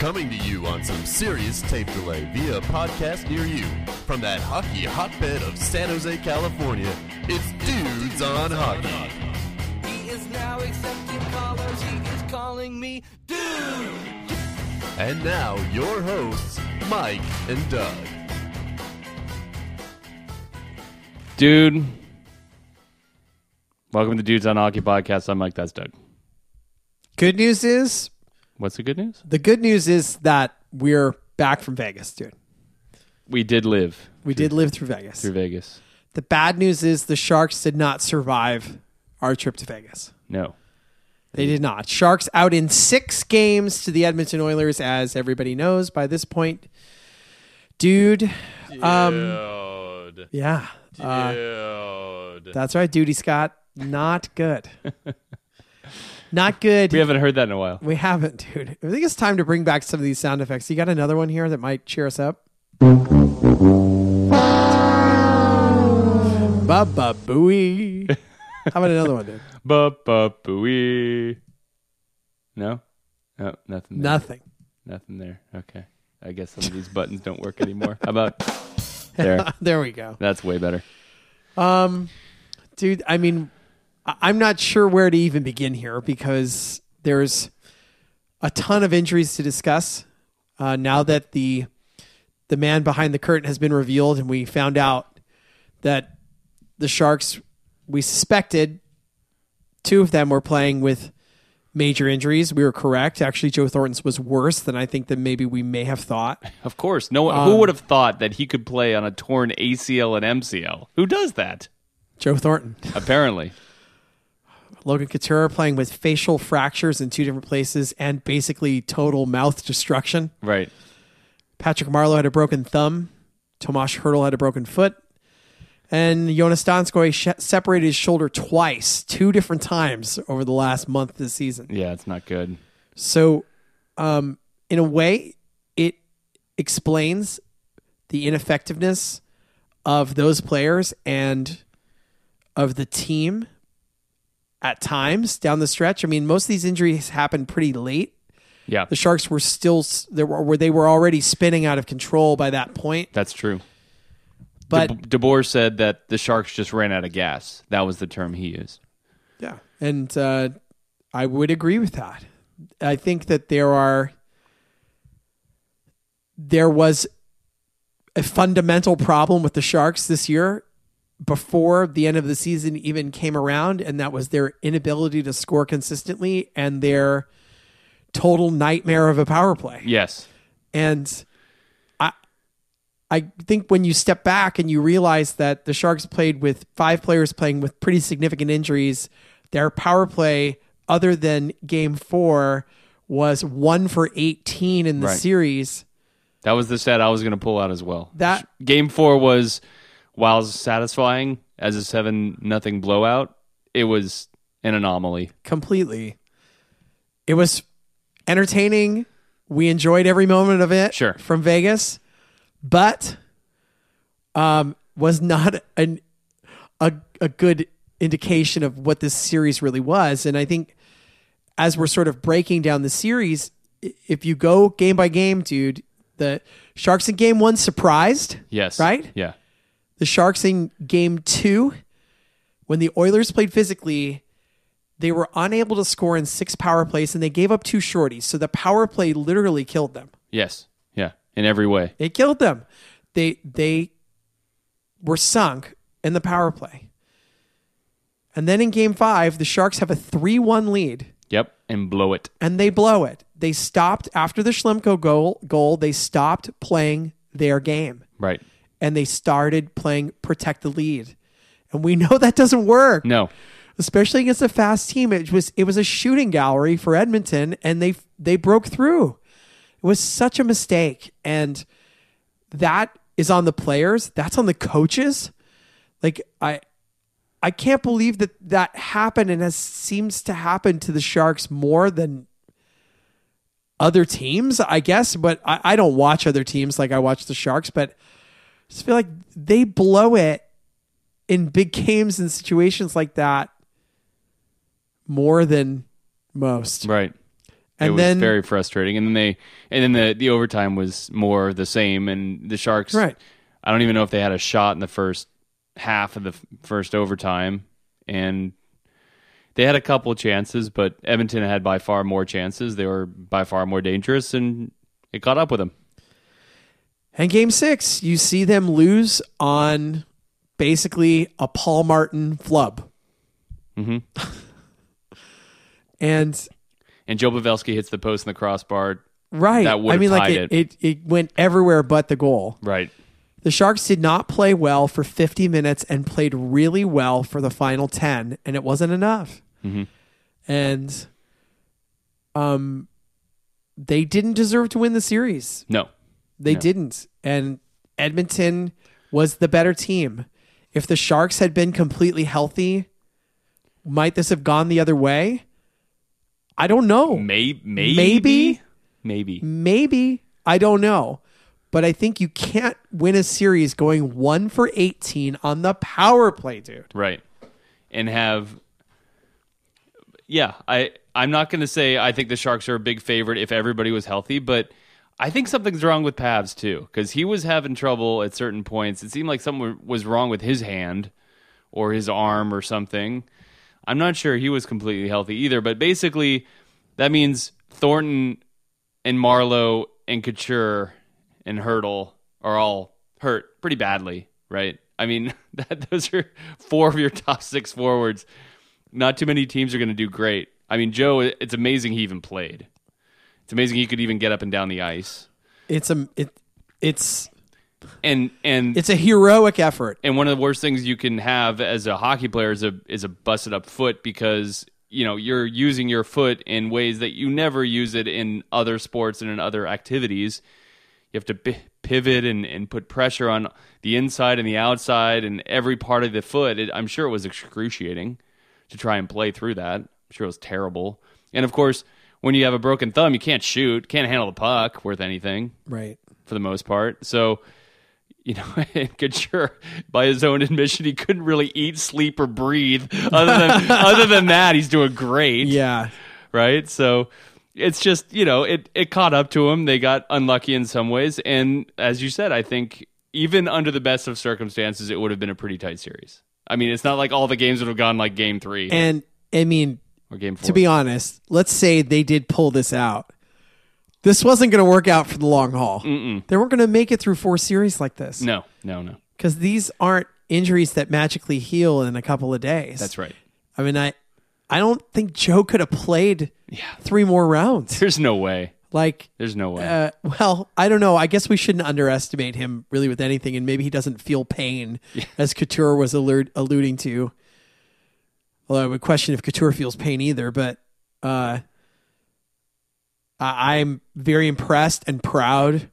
Coming to you on some serious tape delay via a podcast near you. From that hockey hotbed of San Jose, California, it's Dudes on Hockey. He is now accepting callers. He is calling me dude. And now, your hosts, Mike and Doug. Dude. Welcome to Dudes on Hockey Podcast. I'm Mike. That's Doug. Good news is What's the good news? the good news is that we're back from Vegas, dude. We did live We did live through Vegas. through Vegas. The bad news is the Sharks did not survive our trip to Vegas. No. They did not. Sharks out in six games to the Edmonton Oilers, as everybody knows by this point. Dude, um, Dude. yeah, uh, Dude. that's right, Duty Scott. Not good. not good. we haven't heard that in a while. We haven't, dude. I think it's time to bring back some of these sound effects. You got another one here that might cheer us up? ba ba booey. How about another one, dude? Ba ba booey. No? No, nothing there. Nothing. Nothing there. Okay. I guess some of these buttons don't work anymore. How about there? There we go. That's way better. Um, dude, I mean, I'm not sure where to even begin here because there's a ton of injuries to discuss. Uh, now that the the man behind the curtain has been revealed, and we found out that the Sharks, we suspected two of them were playing with major injuries. We were correct. Actually, Joe Thornton's was worse than I think that maybe we may have thought. Of course. No one who would have thought that he could play on a torn ACL and MCL? Who does that? Joe Thornton. Apparently. Logan Couture playing with facial fractures in two different places and basically total mouth destruction. Right. Patrick Marleau had a broken thumb. Tomas Hertl had a broken foot. And Joonas Donskoi sh- separated his shoulder twice, two different times over the last month of the season. Yeah, it's not good. So, um, in a way, it explains the ineffectiveness of those players and of the team at times down the stretch. I mean, most of these injuries happened pretty late. Yeah, The Sharks were still there were they were already spinning out of control by that point. that's true. But De- DeBoer said that the Sharks just ran out of gas. That was the term he used. Yeah, and uh, I would agree with that. I think that there are there was a fundamental problem with the Sharks this year before the end of the season even came around, and that was their inability to score consistently and their total nightmare of a power play. Yes. And I I think when you step back and you realize that the Sharks played with five players playing with pretty significant injuries, their power play other than game 4 was 1 for 18 in the Right. series. That was the stat I was going to pull out as well. That- game four was, while satisfying as a seven nothing blowout, it was an anomaly. completely. It was entertaining. We enjoyed every moment of it Sure. from Vegas, but um, was not an a a good indication of what this series really was. And I think as we're sort of breaking down the series, if you go game by game, dude, the Sharks in game one surprised. Yes. Right? Yeah. The Sharks in game two, when the Oilers played physically, they were unable to score in six power plays and they gave up two shorties. So the power play literally killed them. Yes. Yeah. In every way. It killed them. They they were sunk in the power play. And then in game five, the Sharks have a 3 1 lead Yep. And blow it. and they blow it. They stopped after the Schlemko goal, goal, they stopped playing their game Right. And they started playing protect the lead. And we know that doesn't work. No. especially against a fast team. It was it was a shooting gallery for Edmonton, and they they broke through. It was such a mistake, and that is on the players. That's on the coaches. Like I, I can't believe that that happened, and has seems to happen to the Sharks more than other teams, I guess. But I, I don't watch other teams like I watch the Sharks, but just feel like they blow it in big games and situations like that more than most. Right. And it was then- very frustrating. And then they and then the the overtime was more the same. And the Sharks, Right. I don't even know if they had a shot in the first half of the first overtime, and they had a couple chances, but Edmonton had by far more chances. They were by far more dangerous, and it caught up with them. And game six, you see them lose on basically a Paul Martin flub. Mhm. and And Joe Pavelski hits the post in the crossbar. right, That would've I mean, like tied it, it, it went everywhere but the goal. Right. The Sharks did not play well for 50 minutes and played really well for the final 10, and it wasn't enough. Mhm. And um, they didn't deserve to win the series. No. They No. didn't. And Edmonton was the better team. If the Sharks had been completely healthy, might this have gone the other way? I don't know. Maybe. Maybe. Maybe. Maybe. I don't know. But I think you can't win a series going one for 18 on the power play, dude. Right. And have Yeah, I I'm not going to say I think the Sharks are a big favorite if everybody was healthy, but I think something's wrong with Pavs too cuz he was having trouble at certain points. It seemed like something was wrong with his hand or his arm or something. I'm not sure he was completely healthy either, but basically that means Thornton and Marleau and Couture and Hertl are all hurt pretty badly, right? I mean, that those are four of your top six forwards. Not too many teams are going to do great. I mean, Joe, it's amazing he even played. It's amazing he could even get up and down the ice. It's a it it's And and it's a heroic effort. and one of the worst things you can have as a hockey player is a is a busted up foot because you know you're using your foot in ways that you never use it in other sports and in other activities. You have to p- pivot and, and put pressure on the inside and the outside and every part of the foot. It, I'm sure it was excruciating to try and play through that. I'm sure it was terrible. And of course, when you have a broken thumb, you can't shoot, can't handle the puck worth anything Right. for the most part. So, you know, Couture, by his own admission, he couldn't really eat, sleep, or breathe. Other than other than that, he's doing great. Yeah. Right. So it's just you know it it caught up to him. They got unlucky in some ways, and as you said, I think even under the best of circumstances, it would have been a pretty tight series. I mean, it's not like all the games would have gone like Game Three And I mean, or Game Four. to be honest, let's say they did pull this out. This wasn't going to work out for the long haul. They weren't going to make it through four series like this. no, no, no. Because these aren't injuries that magically heal in a couple of days. That's right. I mean, I, I don't think Joe could have played Yeah. three more rounds. There's no way. Like, There's no way. uh, well, I don't know. I guess we shouldn't underestimate him really with anything, and maybe he doesn't feel pain, as Couture was alluding to. Although I would question if Couture feels pain either, but uh, I- I'm very impressed and proud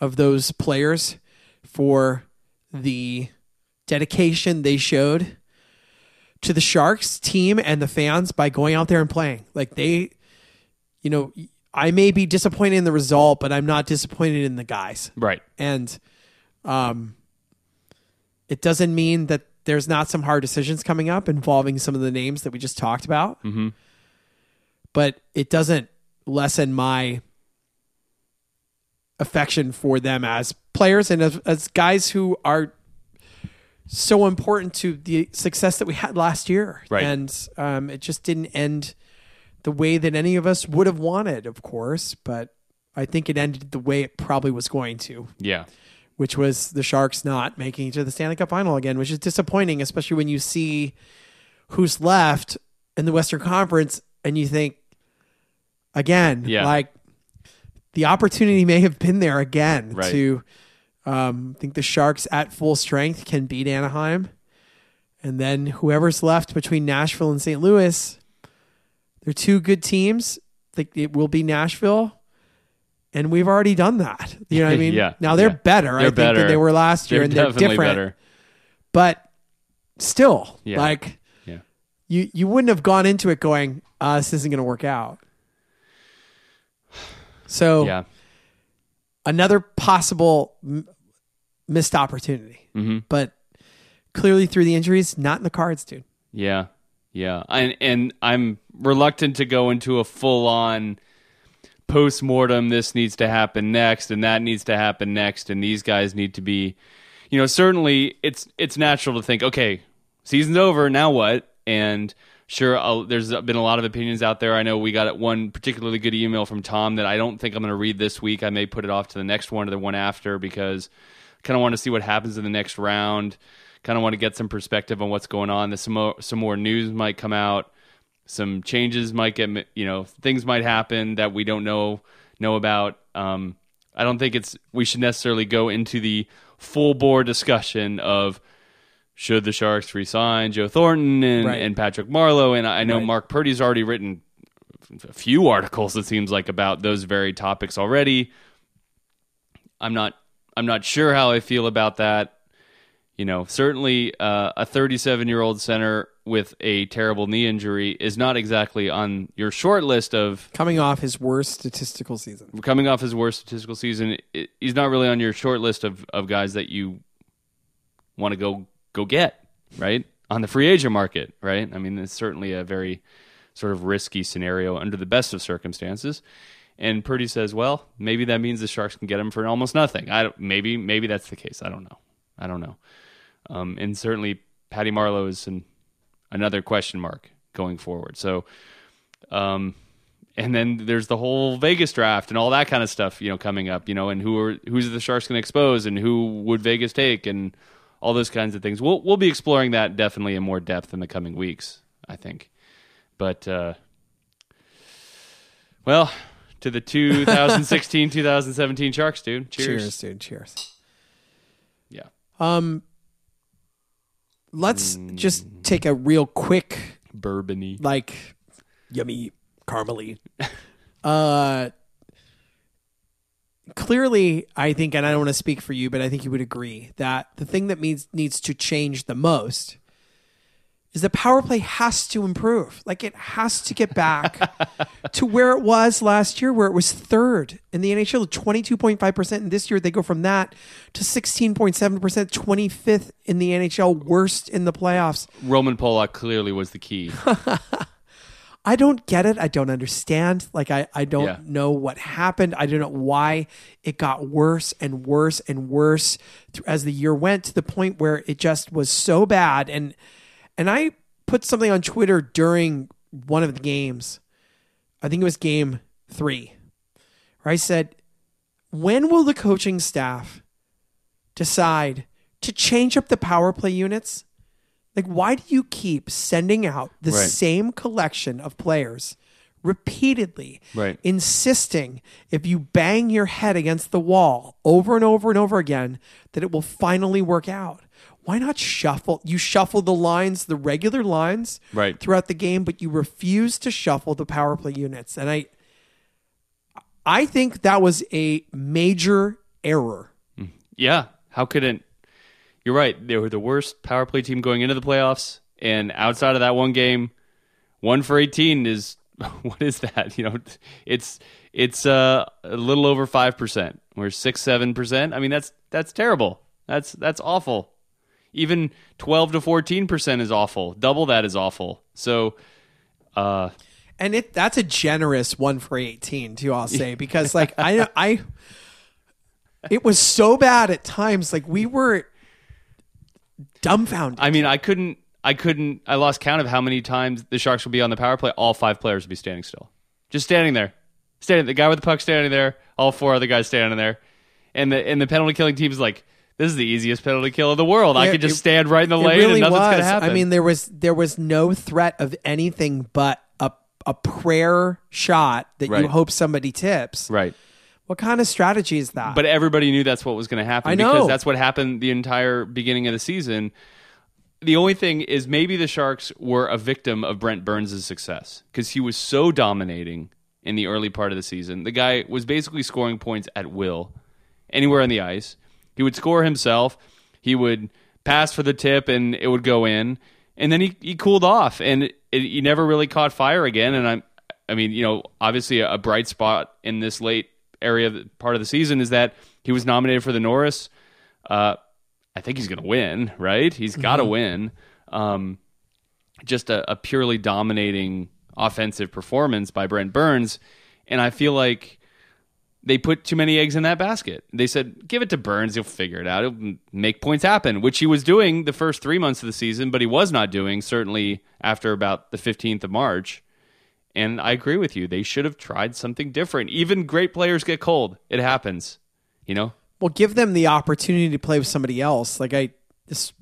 of those players for the dedication they showed to the Sharks team and the fans by going out there and playing. Like they, you know, I may be disappointed in the result, but I'm not disappointed in the guys. right. And um, it doesn't mean that there's not some hard decisions coming up involving some of the names that we just talked about. Mhm. But it doesn't lessen my affection for them as players and as, as guys who are so important to the success that we had last year. Right. And um, it just didn't end the way that any of us would have wanted, of course, but I think it ended the way it probably was going to, Yeah. Which was the Sharks not making it to the Stanley Cup final again, which is disappointing, especially when you see who's left in the Western Conference and you think, again, Yeah. like the opportunity may have been there again Right. to um, think the Sharks at full strength can beat Anaheim. And then whoever's left between Nashville and St. Louis, they're two good teams. Think it will be Nashville. And we've already done that. You know what I mean? Yeah, Now they're yeah. better, I They're think, than they were last year, They're and they're definitely different. better. But still, Yeah. like Yeah. you, you wouldn't have gone into it going, uh, "This isn't going to work out." So Yeah. another possible m- missed opportunity. Mhm. But clearly, through the injuries, not in the cards, dude. Yeah, yeah, and and I'm reluctant to go into a full on post mortem. This needs to happen next, and that needs to happen next, and these guys need to be, you know, certainly it's it's natural to think, okay, season's over, now what? And sure, I'll, there's been a lot of opinions out there. I know we got one particularly good email from Tom that I don't think I'm going to read this week. I may put it off to the next one or the one after because kind of want to see what happens in the next round. Kind of want to get some perspective on what's going on. There's some more, some more news might come out. Some changes might get, you know, things might happen that we don't know know about. Um, I don't think it's we should necessarily go into the full bore discussion of should the Sharks resign Joe Thornton and, Right. and Patrick Marleau. And I know Right. Mark Purdy's already written a few articles. It seems like about those very topics already. I'm not I'm not sure how I feel about that. You know, certainly uh, a 37 year old center with a terrible knee injury is not exactly on your short list of Coming off his worst statistical season. coming off his worst statistical season. He's not really on your short list of, of guys that you want to go go get right on the free agent market. Right? I mean, it's certainly a very sort of risky scenario under the best of circumstances. And Purdy says, "Well, maybe that means the Sharks can get him for almost nothing. I maybe maybe that's the case. I don't know. I don't know. Um, and certainly, Patty Marleau is an, another question mark going forward. So, um, and then there's the whole Vegas draft and all that kind of stuff, you know, coming up. You know, and who are who's the Sharks going to expose and who would Vegas take and all those kinds of things. We'll we'll be exploring that definitely in more depth in the coming weeks. I think, but uh, well, to the 2016 2017 Sharks, dude. Cheers. Cheers, dude. Cheers. Yeah. Um, let's Mm. just take a real quick, Bourbony. like, yummy, caramely. uh, clearly, I think, and I don't want to speak for you, but I think you would agree that the thing that means needs to change the most is the power play has to improve. Like it has to get back to where it was last year, where it was third in the NHL, 22.5%. And this year they go from that to 16.7%, 25th in the NHL, worst in the playoffs. Roman Polak clearly was the key. I don't get it. I don't understand. Like I, I don't Yeah. know what happened. I don't know why it got worse and worse and worse as the year went to the point where it just was so bad. And and I put something on Twitter during one of the games. I think it was game three, where I said, "When will the coaching staff decide to change up the power play units?" Like, why do you keep sending out the Right. same collection of players repeatedly, Right. insisting if you bang your head against the wall over and over and over again that it will finally work out? Why not shuffle? You shuffle the lines, the regular lines, Right. throughout the game, but you refuse to shuffle the power play units, and I, I think that was a major error. Yeah. How could it? You're right. They were the worst power play team going into the playoffs, and outside of that one game, one for 18 is what is that? You know, it's it's uh, a little over five percent. We're six seven percent. I mean, that's that's terrible. That's that's awful. Even 12 to 14 percent is awful. Double that is awful. So, uh, and it that's a generous one for 18 too i'll say because like i i it was so bad at times like we were dumbfounded I mean, I couldn't. I couldn't. I lost count of how many times the Sharks will be on the power play. All five players would be standing still, just standing there, standing. The guy with the puck standing there. All four other guys standing there, and the and the penalty killing team is like, this is the easiest penalty kill in the world. I could just it- stand right in the lane really and nothing's was gonna happen. i mean there was there was no threat of anything but a a prayer shot that you hope somebody tips right. what kind of strategy is that But everybody knew that's what was going to happen I know. because that's what happened the entire beginning of the season. The only thing is maybe the Sharks were a victim of Brent Burns' success because he was so dominating in the early part of the season. The guy was basically scoring points at will anywhere on the ice. He would score himself. He would pass for the tip and it would go in. And then he, he cooled off and it, it, he never really caught fire again. And I'm, I mean, you know, obviously a, a bright spot in this late area of the, part of the season is that he was nominated for the Norris. Uh, I think he's going to win, right? He's got to win. Um, just a, a purely dominating offensive performance by Brent Burns. And I feel like they put too many eggs in that basket. They said, give it to Burns. He'll figure it out. He'll make points happen, which he was doing the first three months of the season, but he was not doing certainly after about the 15th of March. And I agree with you. They should have tried something different. Even great players get cold. It happens, you know? Well, give them the opportunity to play with somebody else. Like I this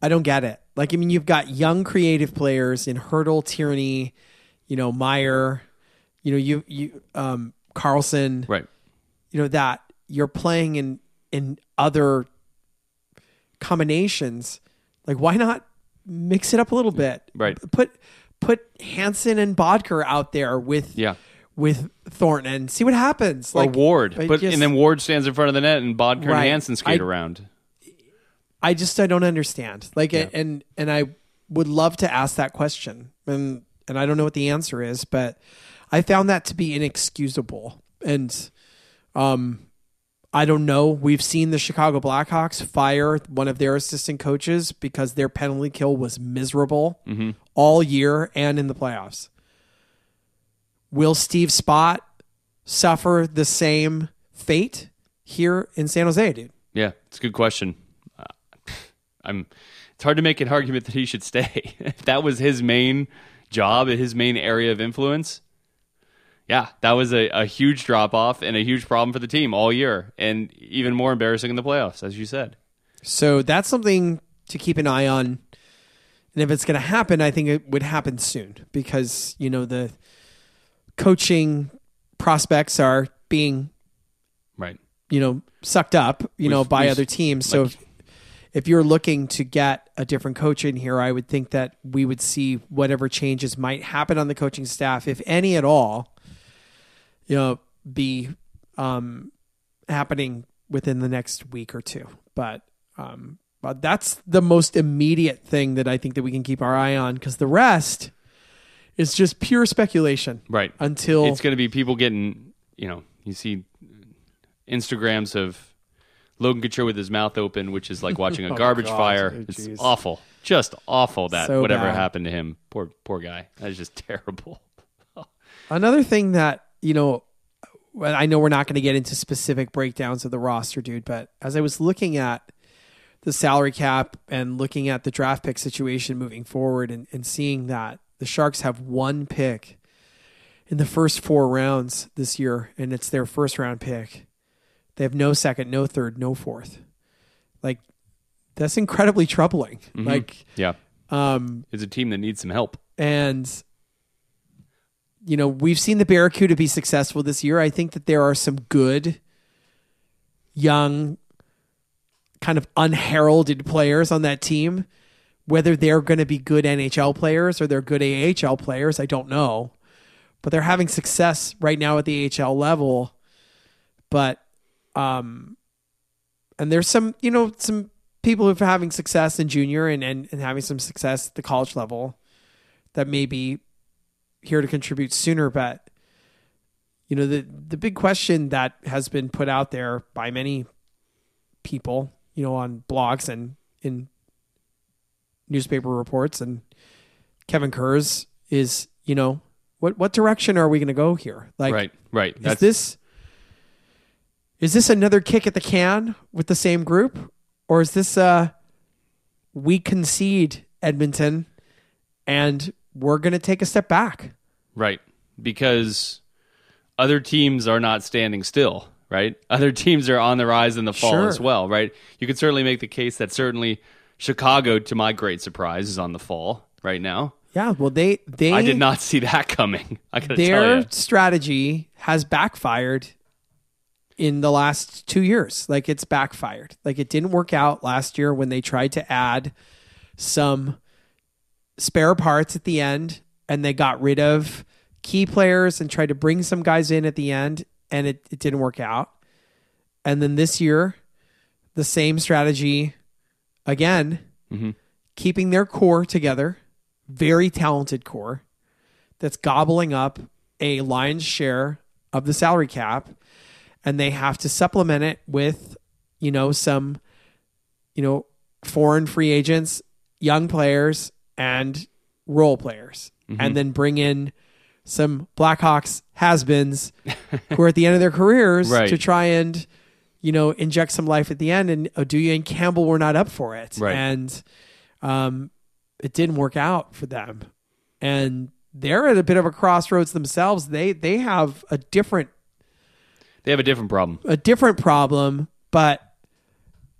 I don't get it. Like I mean you've got young creative players in Hertl, Tierney, you know, Meier, you know, you you um Karlsson, Right. you know, that you're playing in in other combinations. Like why not mix it up a little bit? Right. Put put Hansen and Boedker out there with Yeah. with Thornton and see what happens. Or Like Ward. But, just- and then Ward stands in front of the net and Boedker Right. and Hansen skate I- around. I just I don't understand. Like Yeah. and and I would love to ask that question. And and I don't know what the answer is, but I found that to be inexcusable. And um I don't know. We've seen the Chicago Blackhawks fire one of their assistant coaches because their penalty kill was miserable all year and in the playoffs. Will Steve Spott suffer the same fate here in San Jose, dude? Yeah, it's a good question. Uh, I'm. It's hard to make an argument that he should stay. if that was his main job, his main area of influence, yeah, that was a, a huge drop off and a huge problem for the team all year, and even more embarrassing in the playoffs, as you said. So that's something to keep an eye on. And if it's going to happen, I think it would happen soon because, you know, the coaching prospects are being, Right. you know, sucked up, you know, We've- by other teams. So like- if, if you're looking to get a different coach in here, I would think that we would see whatever changes might happen on the coaching staff, if any at all, you know, be um, happening within the next week or two. But um, but that's the most immediate thing that I think that we can keep our eye on because the rest is just pure speculation. Right. Until it's going to be people getting, you know, you see Instagrams of Logan Couture with his mouth open, which is like watching a Oh, garbage God. fire. Oh, It's awful. Just awful that So whatever bad. happened to him. Poor poor guy. That is just terrible. Another thing that, you know, I know we're not going to get into specific breakdowns of the roster, dude, but as I was looking at the salary cap and looking at the draft pick situation moving forward and, and seeing that the Sharks have one pick in the first four rounds this year, and it's their first round pick. They have no second, no third, no fourth. Like, that's incredibly troubling. Like, Yeah. um, It's a team that needs some help. and you know we've seen the Barracuda be successful this year. I think that there are some good young, kind of unheralded players on that team. Whether they're going to be good NHL players or they're good AHL players, I don't know. But they're having success right now at the AHL level. But um and there's some, you know, some people who are having success in junior and, and, and having some success at the college level that may be here to contribute sooner. But you know, the the big question that has been put out there by many people, you know, on blogs and in newspaper reports and Kevin Kurz is, you know, what what direction are we going to go here? Like, right. Right. is this is this another kick at the can with the same group, or is this uh we concede Edmonton and we're going to take a step back? Right. Because other teams are not standing still, right? Other teams are on the rise in the fall Sure. as well, right? You could certainly make the case that certainly Chicago, to my great surprise, is on the fall right now. Yeah, well they they I did not see that coming. I gotta their strategy has backfired in the last two years. Like it's backfired. Like it didn't work out last year when they tried to add some spare parts at the end and they got rid of key players and tried to bring some guys in at the end and it, it didn't work out. And then this year, the same strategy again, mm-hmm. keeping their core together, very talented core that's gobbling up a lion's share of the salary cap and they have to supplement it with you know some you know foreign free agents young players and role players and then bring in some Blackhawks has-beens who are at the end of their careers Right. to try and you know inject some life at the end. And Oduya and Campbell were not up for it, Right. and um, it didn't work out for them. And they're at a bit of a crossroads themselves. They they have a different They have a different problem. a different problem, but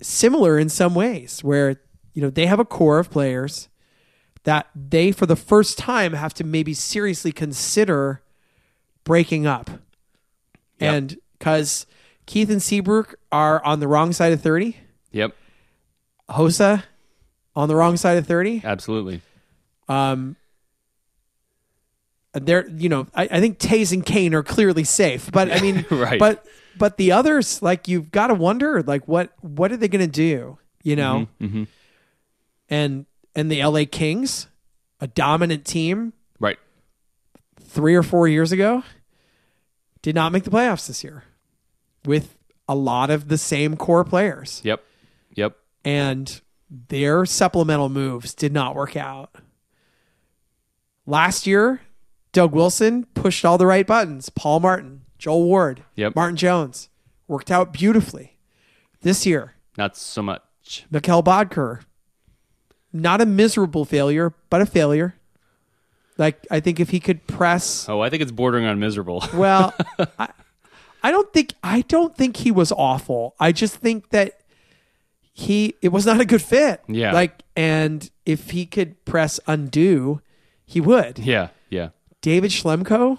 similar in some ways, where you know they have a core of players that they, for the first time, have to maybe seriously consider breaking up, Yep. and because Keith and Seabrook are on the wrong side of thirty, Yep, Hossa on the wrong side of thirty. absolutely. Um, they're you know I, I think Toews and Kane are clearly safe, but I mean, Right. But but the others, like you've got to wonder, like what what are they going to do? You know, Mhm. and and the L.A. Kings, a dominant team Right. three or four years ago, did not make the playoffs this year, with a lot of the same core players Yep. Yep. and their supplemental moves did not work out. Last year, Doug Wilson pushed all the right buttons. Paul Martin, Joel Ward, Yep. Martin Jones worked out beautifully. This year, Not so much. Mikkel Boedker, not a miserable failure, but a failure. Like I think if he could press Oh, I think it's bordering on miserable. well, I, I don't think I don't think he was awful. I just think that he it was not a good fit. Yeah. Like and if he could press undo, he would. yeah. Yeah. David Schlemko,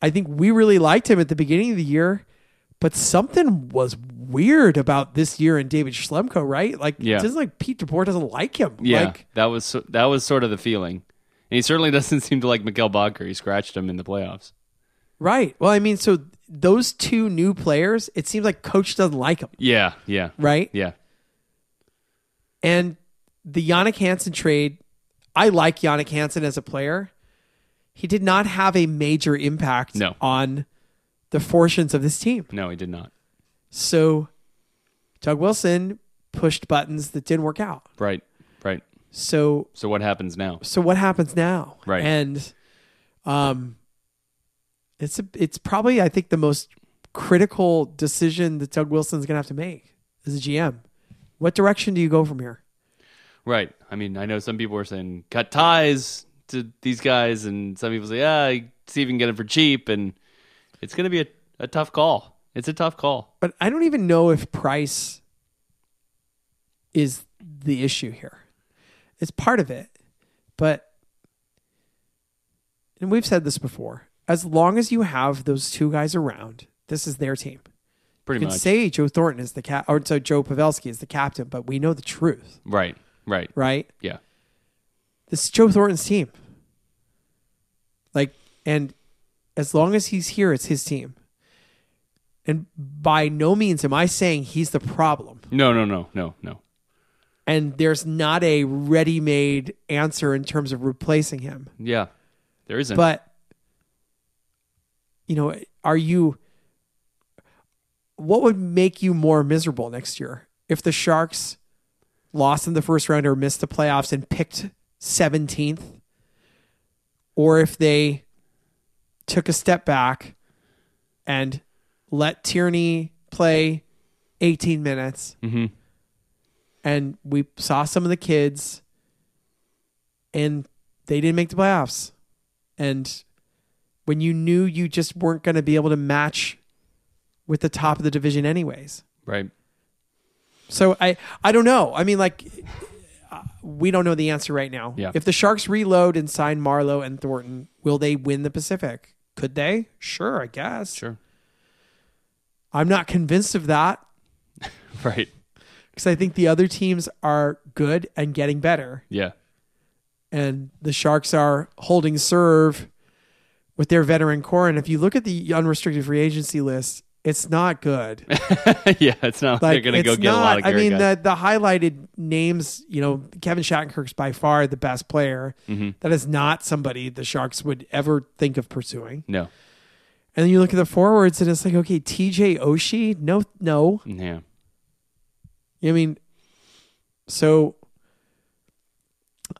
I think we really liked him at the beginning of the year, but something was weird about this year in David Schlemko, right? Like Yeah. it doesn't like Pete DeBoer doesn't like him. Yeah. Like that was that was sort of the feeling. And he certainly doesn't seem to like Mikkel Boedker. He scratched him in the playoffs. right. Well, I mean, so those two new players, it seems like coach doesn't like them, Yeah. Yeah. right? Yeah. And the Jannik Hansen trade, I like Jannik Hansen as a player. He did not have a major impact No. on the fortunes of this team. No, he did not. So Doug Wilson pushed buttons that didn't work out. Right. Right. So So what happens now? so what happens now? Right. And um it's a, it's probably I think the most critical decision that Doug Wilson's going to have to make as a GM. What direction do you go from here? Right. I mean, I know some people are saying cut ties to these guys, and some people say, yeah, see if you can get them for cheap, and it's going to be a, a tough call. It's a tough call. But I don't even know if price is the issue here. It's part of it. But and we've said this before. As long as you have those two guys around, this is their team. Pretty much. You can much. say Joe Thornton is the cap or so Joe Pavelski is the captain, but we know the truth, right. Right. right? Yeah. This is Joe Thornton's team. Like, and as long as he's here, it's his team. And by no means am I saying he's the problem. No, no, no, no, no. And there's not a ready made answer in terms of replacing him. Yeah. There isn't. But, you know, are you, what would make you more miserable next year? If the Sharks lost in the first round or missed the playoffs and picked 17th, or if they took a step back and let Tierney play 18 minutes Mhm. and we saw some of the kids and they didn't make the playoffs. And when you knew you just weren't going to be able to match with the top of the division anyways. right. So I I don't know. I mean like we don't know the answer right now. Yeah. If the Sharks reload and sign Marleau and Thornton, will they win the Pacific? Could they? Sure, I guess. Sure. I'm not convinced of that Right. because I think the other teams are good and getting better. Yeah. and the Sharks are holding serve with their veteran core. And if you look at the unrestricted free agency list, it's not good. yeah. It's not like, Like they're going to go get a lot of I mean, guys. the the highlighted names. You know, Kevin Shattenkirk's by far the best player. Mm-hmm. That is not somebody the Sharks would ever think of pursuing. no. And then you look at the forwards, and it's like, okay, T.J. Oshie, no, no. Yeah. I mean, so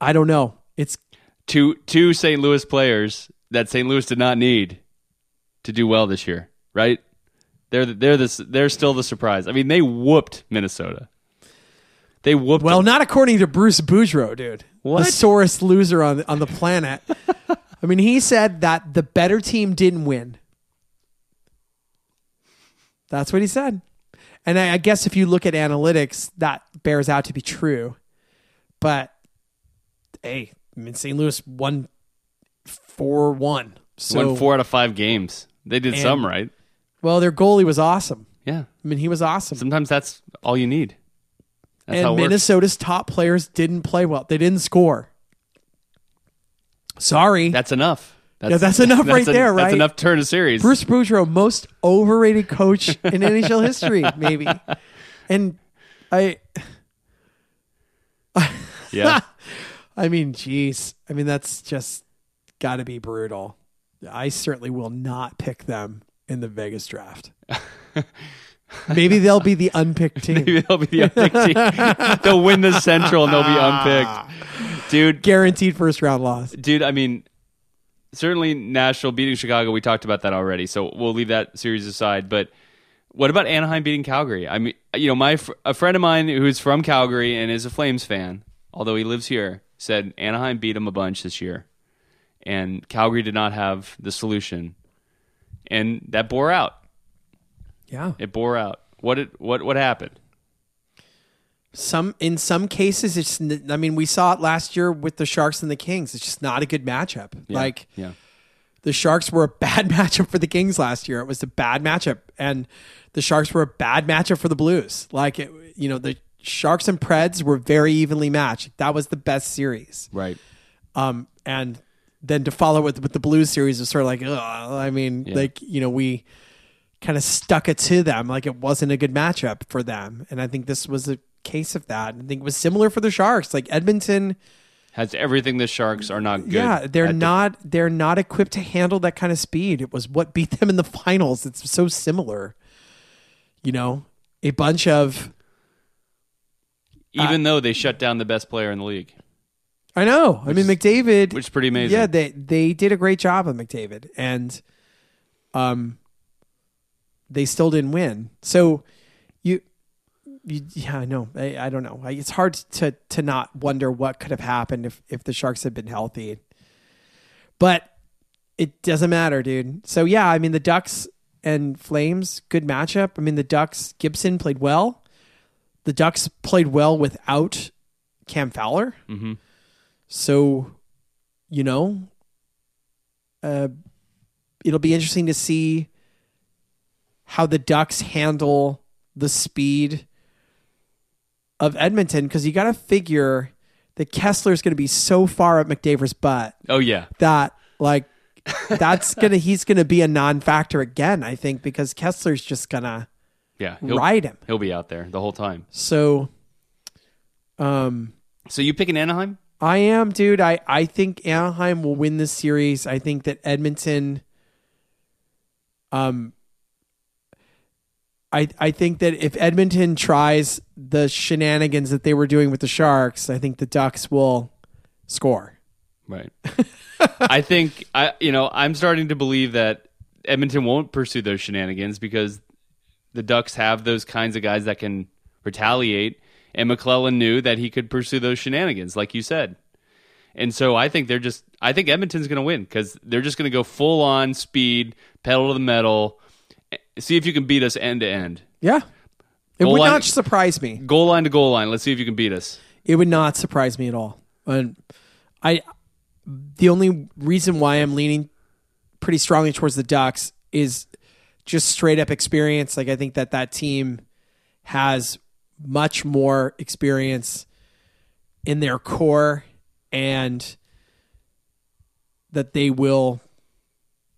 I don't know. It's Two two St. Louis players that St. Louis did not need to do well this year, right? They're they're this they're still the surprise. I mean, they whooped Minnesota. They whooped. Well, them. not according to Bruce Boudreau, dude. What? The sorest loser on on the planet. I mean, he said that the better team didn't win. That's what he said. And I, I guess if you look at analytics, that bears out to be true. But hey, I mean, St. Louis won four one. So won four out of five games. They did And- some right. well, their goalie was awesome. Yeah. I mean, he was awesome. Sometimes that's all you need. That's how and it works. Minnesota's top players didn't play well. They didn't score. Sorry. That's enough. That's, Yeah, that's enough right a- there, right? That's enough to turn a series. Bruce Boudreau, most overrated coach in NHL history, maybe. And I, yeah. I mean, geez, I mean that's just got to be brutal. I certainly will not pick them in the Vegas draft. maybe they'll be the unpicked team. Maybe they'll be the unpicked team. they'll win the Central and they'll be unpicked. Dude, Guaranteed first round loss. dude, I mean, certainly Nashville beating Chicago. We talked about that already, so we'll leave that series aside. But what about Anaheim beating Calgary? I mean, you know, my a friend of mine who's from Calgary and is a Flames fan, although he lives here, said Anaheim beat him a bunch this year, and Calgary did not have the solution, and that bore out. Yeah. It bore out. What did what what happened? Some in some cases, it's. I mean, we saw it last year with the Sharks and the Kings. It's just not a good matchup. Yeah. Like yeah. the Sharks were a bad matchup for the Kings last year. It was a bad matchup, and the Sharks were a bad matchup for the Blues. Like it, you know, the Sharks and Preds were very evenly matched. That was the best series. Right. Um, and then to follow with with the Blues series was sort of like, ugh, I mean, Yeah. like you know, we kind of stuck it to them, like it wasn't a good matchup for them. And I think this was a case of that. I think it was similar for the Sharks. Like Edmonton, Has everything the Sharks are not good. yeah, they're at the- not they're not equipped to handle that kind of speed. It was what beat them in the finals. It's so similar. You know, a bunch of even though they shut down the best player in the league, I know. I mean, McDavid, which is pretty amazing. Yeah, they they did a great job of McDavid, and um, they still didn't win. So yeah, I know. I, I don't know. I, it's hard to to not wonder what could have happened if if the Sharks had been healthy, but it doesn't matter, dude. So yeah, I mean the Ducks and Flames, good matchup. I mean the Ducks Gibson played well. The Ducks played well without Cam Fowler. Mhm. So, you know, uh, it'll be interesting to see how the Ducks handle the speed of Edmonton because you got to figure that Kesler's going to be so far up McDavid's butt Oh yeah. that like that's gonna he's gonna be a non-factor again. I think because Kesler's just gonna Yeah. He'll, ride him. he'll be out there the whole time. So, um, So you picking Anaheim? I am, dude. I, I think Anaheim will win this series. I think that Edmonton um I I think that if Edmonton tries the shenanigans that they were doing with the Sharks, I think the Ducks will score. Right. I think I you know, I'm starting to believe that Edmonton won't pursue those shenanigans because the Ducks have those kinds of guys that can retaliate and McLellan knew that he could pursue those shenanigans like you said. And so I think they're just I think Edmonton's going to win cuz they're just going to go full on speed, pedal to the metal, see if you can beat us end to end. Yeah. It Goal would line- not surprise me. Goal line to goal line. Let's see if you can beat us. It would not surprise me at all. And I the only reason why I'm leaning pretty strongly towards the Ducks is just straight up experience. Like I think that that team has much more experience in their core and that they will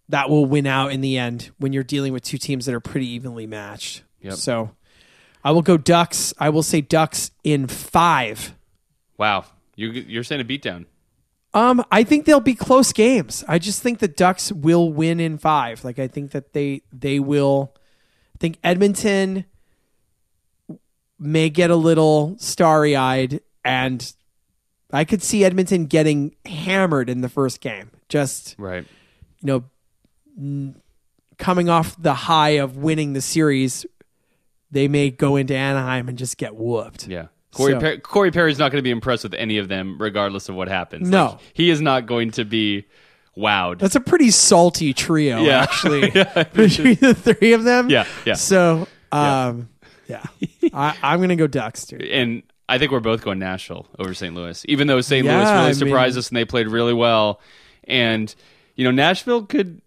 that will win out in the end when you're dealing with two teams that are pretty evenly matched. Yep. So I will go Ducks. I will say Ducks in 5. Wow. You you're saying a beatdown. Um, I think they'll be close games. I just think the Ducks will win in five. Like I think that they they will. I think Edmonton may get a little starry eyed, and I could see Edmonton getting hammered in the first game. Just Right. you know, coming off the high of winning the series, they may go into Anaheim and just get whooped. Yeah. Corey, So- per- Corey Perry's not going to be impressed with any of them, regardless of what happens. No. Like, he is not going to be wowed. That's a pretty salty trio, Yeah. actually, between the three of them. Yeah, yeah. So, um, yeah, I, I'm gonna go Ducks, dude. and I think we're both going Nashville over St. Louis, even though St. Yeah, Louis I really mean- surprised us and they played really well. And you know, Nashville could,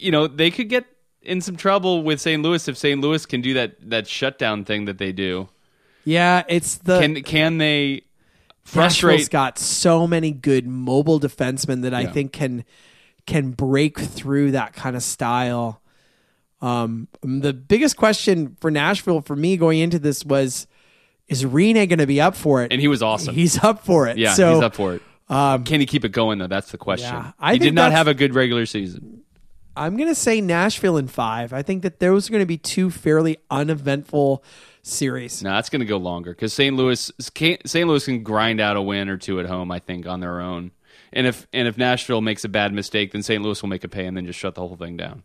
you know, they could get in some trouble with St. Louis if St. Louis can do that that shutdown thing that they do. Yeah, it's the Can can they Nashville's frustrate? got so many good mobile defensemen that I Yeah. think can can break through that kind of style. Um, the biggest question for Nashville for me going into this was, is Rinne going to be up for it? And he was awesome. He's up for it. yeah, so, he's up for it. Um, Can he keep it going though? That's the question. Yeah, I he did not have a good regular season. I'm going to say Nashville in five. I think that those are going to be two fairly uneventful series. No, that's going to go longer because St. Louis St. Louis can grind out a win or two at home. I think on their own. And if and if Nashville makes a bad mistake, then St. Louis will make a pay and then just shut the whole thing down.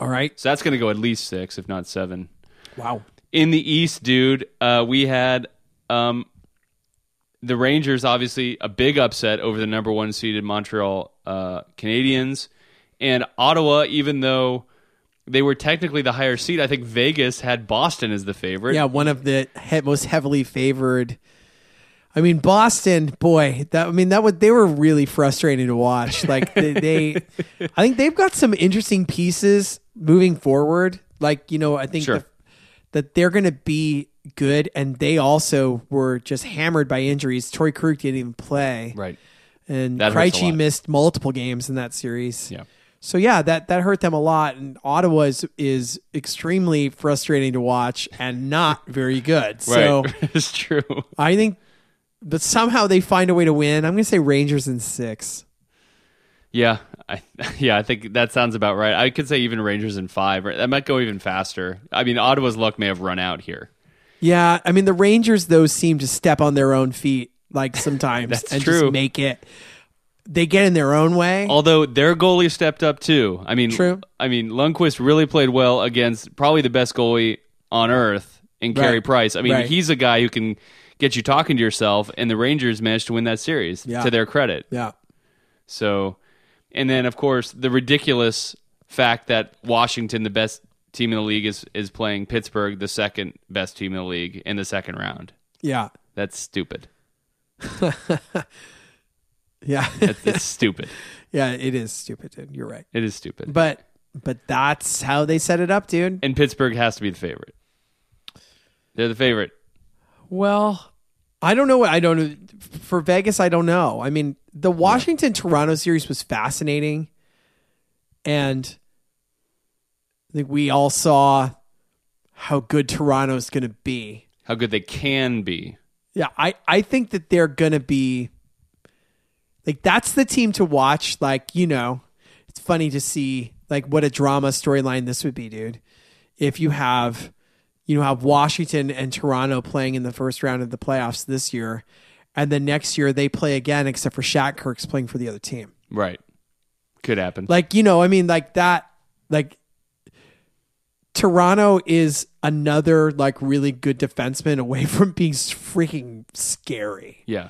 All right. So that's going to go at least six, if not seven. Wow. In the East, dude, uh, we had um, the Rangers, obviously a big upset over the number one seeded Montreal uh, Canadiens, and Ottawa. Even though they were technically the higher seed, I think Vegas had Boston as the favorite. Yeah, one of the he- most heavily favored. I mean, Boston, boy, that I mean that would they were really frustrating to watch. Like they, they I think they've got some interesting pieces moving forward. Like you know, I think Sure. the- that they're going to be good, and they also were just hammered by injuries. Torey Krug didn't even play, right. and Krejci missed multiple games in that series. Yeah. So yeah, that that hurt them a lot, and Ottawa is, is extremely frustrating to watch and not very good. So right. it's true. I think, but somehow they find a way to win. I'm going to say Rangers in six. Yeah, I yeah, I think that sounds about right. I could say even Rangers in five. That might go even faster. I mean, Ottawa's luck may have run out here. Yeah, I mean the Rangers though seem to step on their own feet like sometimes That's and true. just make it. They get in their own way. Although their goalie stepped up too. I mean, True. I mean, Lundqvist really played well against probably the best goalie on earth in Carey Right. Price. I mean, Right. he's a guy who can get you talking to yourself, and the Rangers managed to win that series Yeah. to their credit. yeah, So, and then of course the ridiculous fact that Washington, the best team in the league, is is playing Pittsburgh, the second best team in the league, in the second round. yeah, That's stupid. yeah, It's, it's stupid. yeah. It is stupid, dude. You're right, It is stupid. but but that's how they set it up, dude. and Pittsburgh has to be the favorite. They're the favorite. Well, I don't know what I don't know for Vegas. I don't know. I mean, the Washington Toronto series was fascinating, and I think we all saw how good Toronto's going to be. How good they can be. Yeah, I I think that they're going to be like that's the team to watch. Like you know, it's funny to see like what a drama storyline this would be, dude. If you have you know have Washington and Toronto playing in the first round of the playoffs this year, and then next year they play again, except for Shattenkirk's playing for the other team. Right. Could happen. Like you know, I mean, like that, like. Toronto is another like really good defenseman away from being freaking scary. yeah.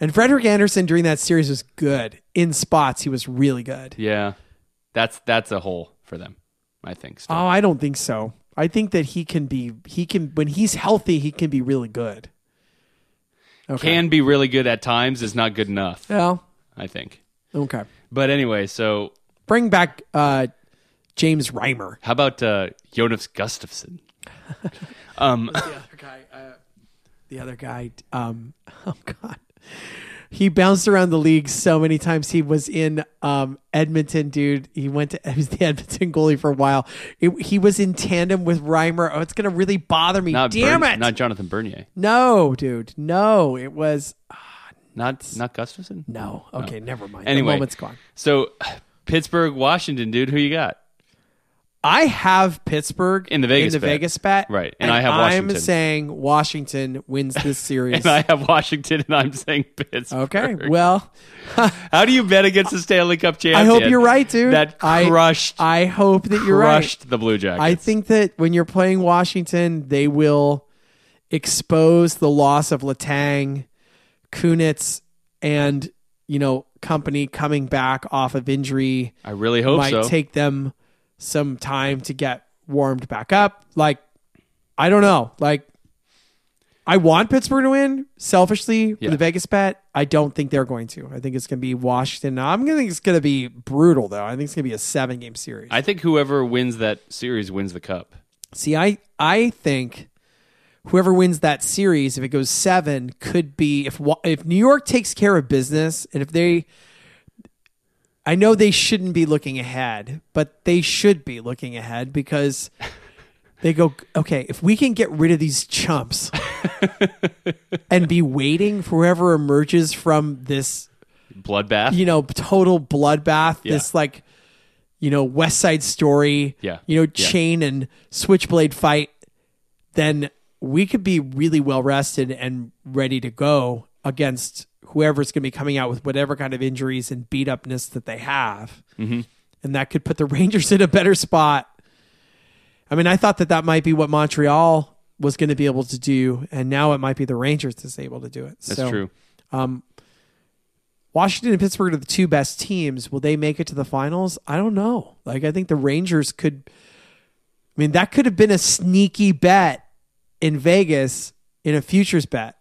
And Frederik Andersen during that series was good. In spots, he was really good. Yeah. That's that's a hole for them, I think. Still. Oh, I don't think so. I think that he can be he can when he's healthy, he can be really good. Okay. Can be really good at times is not good enough, well, I think. okay. But anyway, so Bring back uh James Reimer. how about uh, Jonas Gustavsson? um, The other guy uh, the other guy um oh god. He bounced around the league so many times. He was in um, Edmonton, dude. He went to he was the Edmonton goalie for a while. It, he was in tandem with Reimer. Oh, it's gonna really bother me. not Damn Bern- it! not Jonathan Bernier, No, dude. No, it was not not Gustavsson. no. Okay, never mind. Anyway. the moment's gone. So Pittsburgh, Washington, dude, who you got? I have Pittsburgh In the Vegas in the bet. Vegas bet, Right, and I have Washington. I'm saying Washington wins this series. And I have Washington, and I'm saying Pittsburgh. okay, well, How do you bet against the Stanley Cup champions? I hope you're right, dude. That crushed, I, hope that you're right. crushed the Blue Jackets. I think that when you're playing Washington, they will expose the loss of Letang, Kunitz, and you know company coming back off of injury I really hope might so. take them some time to get warmed back up. Like, I don't know. Like, I want Pittsburgh to win selfishly for Yeah. the Vegas bet. I don't think they're going to. I think it's going to be Washington. I'm going to think it's going to be brutal, though. I think it's going to be a seven game series. I think whoever wins that series wins the cup. See, I I think whoever wins that series, if it goes seven, could be if if New York takes care of business and if they. I know they shouldn't be looking ahead, but they should be looking ahead because they go, okay, if we can get rid of these chumps and be waiting for whoever emerges from this Bloodbath. you know, total bloodbath. Yeah. This like, you know, West Side Story. Yeah. You know, Yeah. chain and switchblade fight. Then we could be really well rested and ready to go against whoever's going to be coming out with whatever kind of injuries and beat upness that they have, mm-hmm. and that could put the Rangers in a better spot. I mean, I thought that that might be what Montreal was going to be able to do, and now it might be the Rangers that's able to do it. That's So, true. Washington and Pittsburgh are the two best teams. Will they make it to the finals? I don't know. Like I think the Rangers could I mean that could have been a sneaky bet in Vegas in a futures bet.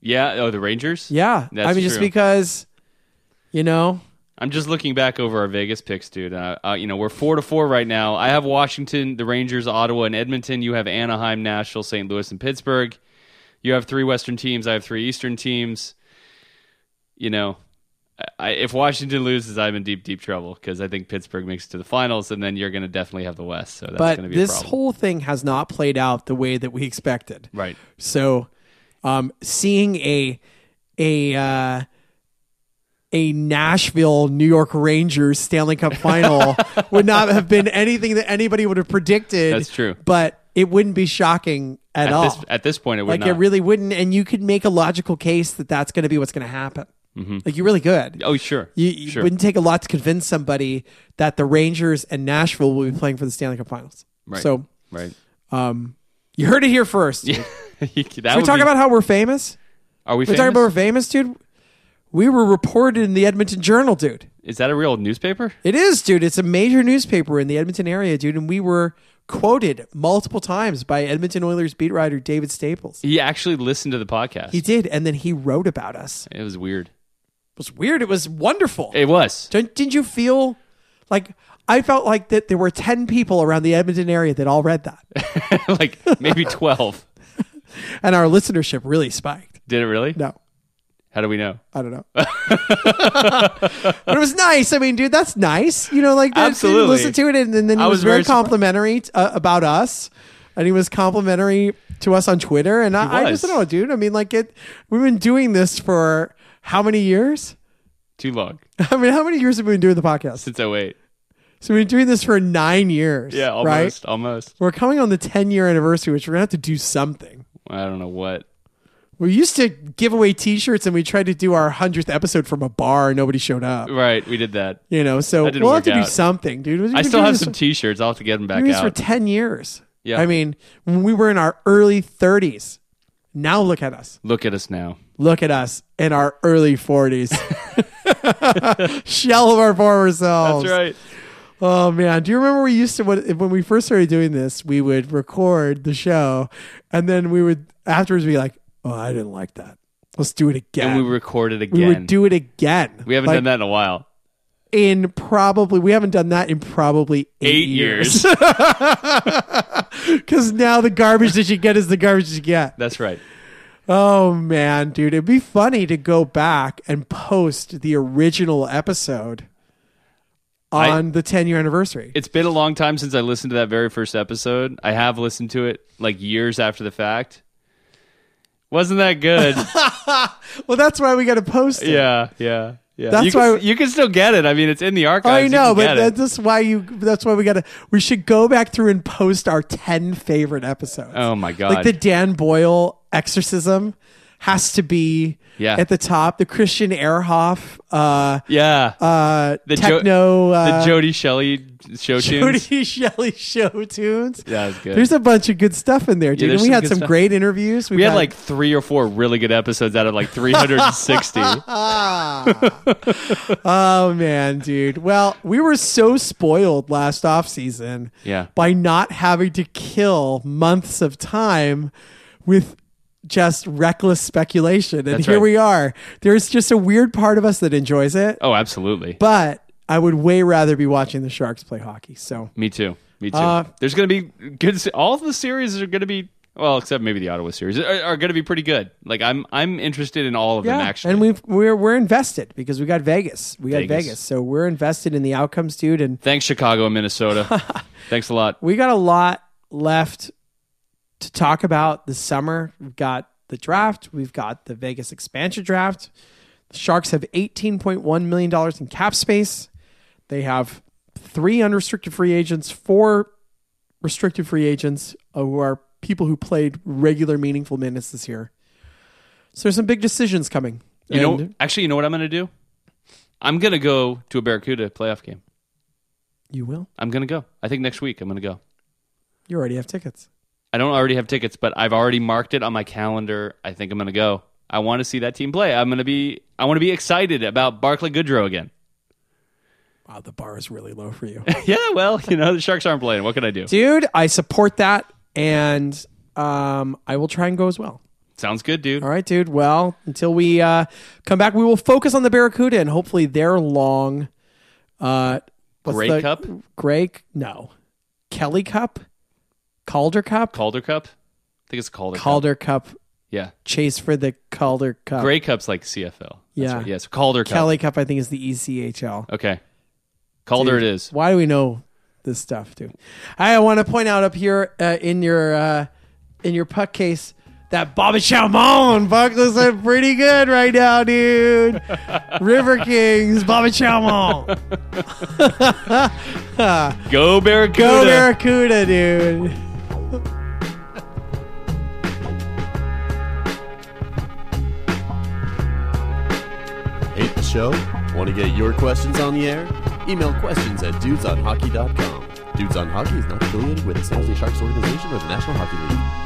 Yeah. Oh, the Rangers. Yeah. That's I mean just true. because you know, I'm just looking back over our Vegas picks, dude. Uh, uh, you know, we're four to four right now. I have Washington, the Rangers, Ottawa, and Edmonton. You have Anaheim, Nashville, St. Louis, and Pittsburgh. You have three Western teams. I have three Eastern teams. You know, I, if Washington loses, I'm in deep, deep trouble because I think Pittsburgh makes it to the finals, and then you're going to definitely have the West. So that's going to but be a this whole thing has not played out the way that we expected. right. So, um, seeing a a uh, a Nashville New York Rangers Stanley Cup final would not have been anything that anybody would have predicted. That's true. but it wouldn't be shocking at, At all. this, at this point, it would like not. it really wouldn't, and you could make a logical case that that's going to be what's going to happen. Like you really could. oh, sure. You, you sure. wouldn't take a lot to convince somebody that the Rangers and Nashville will be playing for the Stanley Cup Finals. Right. So right. um, you heard it here first. That Can we talk about how we're famous? Are we We're famous? talking about we're famous, dude. We were reported in the Edmonton Journal, dude. Is that a real newspaper? It is, dude. It's a major newspaper in the Edmonton area, dude. And we were quoted multiple times by Edmonton Oilers beat writer David Staples. He actually listened to the podcast. He did, and then he wrote about us. It it was weird. It was weird. It was wonderful. It was. Don't- Didn't you feel like I felt like that there were ten people around the Edmonton area that all read that, like maybe 12. and our listenership really spiked. Did it really? No, How do we know? I don't know. but it was nice. I mean, dude, that's nice. You know, like Absolutely. listen to it, and, and then he I was, was very, very complimentary t- uh, about us, and he was complimentary to us on Twitter. And I, I just don't know, dude. I mean, like it. We've been doing this for how many years? Too long. I mean, how many years have we been doing the podcast? Since 08. So we've been doing this for nine years. Yeah, almost. Right. Almost. We're coming on the ten year anniversary, which we're gonna have to do something. I don't know what. We used to give away T-shirts, and we tried to do our hundredth episode from a bar, and nobody showed up. Right. We did that. You know, so That didn't we'll have to do out. something, dude. We've I been still doing have this some for- t shirts. I'll have to get them back doing this for out. 10 years. Yeah. I mean, when we were in our early 30s, now look at us. Look at us now. Look at us in our early 40s. Shell of our former selves. That's right. Oh, man. Do you remember we used to, when, when we first started doing this, we would record the show and then we would afterwards be like, oh, I didn't like that. Let's do it again. And we recorded again. We would do it again. We haven't Like, done that in a while. in probably, we haven't done that in probably eight, Eight years. Because now the garbage that you get is the garbage you get. That's right. Oh man, dude, it'd be funny to go back and post the original episode I- on the 10 year anniversary. It's been a long time since I listened to that very first episode. I have listened to it like years after the fact. Wasn't that good? well, that's why we got to post it. yeah, yeah. Yeah. That's you can, why you can still get it. I mean, it's in the archives. I know, but that's why you. That's why we gotta. We should go back through and post our ten favorite episodes. Oh, my God. Like the Dan Boyle exorcism has to be Yeah. at the top. The Christian Ehrhoff, uh, yeah. uh, the Jo- techno, uh, the Jody Shelley show tunes. Jody Shelley show tunes. Yeah, that's good. There's a bunch of good stuff in there, dude. there's and we some had some stuff. great interviews. we had like three or four really good episodes out of like 360. oh man, dude. Well, we were so spoiled last off season. Yeah. By not having to kill months of time with just reckless speculation. And That's here right. we are. There's just a weird part of us that enjoys it, oh, absolutely. but I would way rather be watching the Sharks play hockey. So Me too. Me too. Uh, There's going to be good. All of the series are going to be well, except maybe the Ottawa series are, are going to be pretty good. Like I'm, I'm interested in all of them actually. and we've, we're we're invested because we got Vegas. We got Vegas. Vegas. so we're invested in the outcomes, dude. And Thanks, Chicago and Minnesota. Thanks a lot. we got a lot left to talk about this summer. We've got the draft. We've got the Vegas expansion draft. The Sharks have $18.1 million in cap space. They have three unrestricted free agents, four restricted free agents uh, who are people who played regular, meaningful minutes this year. So there's some big decisions coming. You know, And actually, you know what I'm going to do? I'm going to go to a Barracuda playoff game. you will. I'm going to go. I think next week I'm going to go. You already have tickets. I don't already have tickets, but I've already marked it on my calendar. I think I'm going to go. I want to see that team play. I'm going to be. I want to be excited about Barclay Goodrow again. Wow, the bar is really low for you. yeah, well, you know the Sharks aren't playing. What can I do? dude i support that and um, i will try and go as well Sounds good, dude. all right dude well until we uh, come back we will focus on the barracuda and hopefully their long uh, Grey the- Cup? gray no kelly cup calder cup Calder Cup. I think it's Calder. Cup. calder cup Yeah. chase for the calder cup Grey Cup's like CFL. That's Yeah. Right. Yes. Calder Cup. kelly cup i think is the echl Okay. Calder Dude, it is. Why do we know this stuff, dude? I want to point out up here uh, in your uh, in your puck case that Bobby Chalmon puck looks like pretty good right now, dude. River Kings, Bobby Chalmon. Go Barracuda. Go Barracuda, dude. Show? Want to get your questions on the air? Email questions at dudesonhockey.com. Dudes on Hockey is not affiliated with the San Jose Sharks organization or the National Hockey League.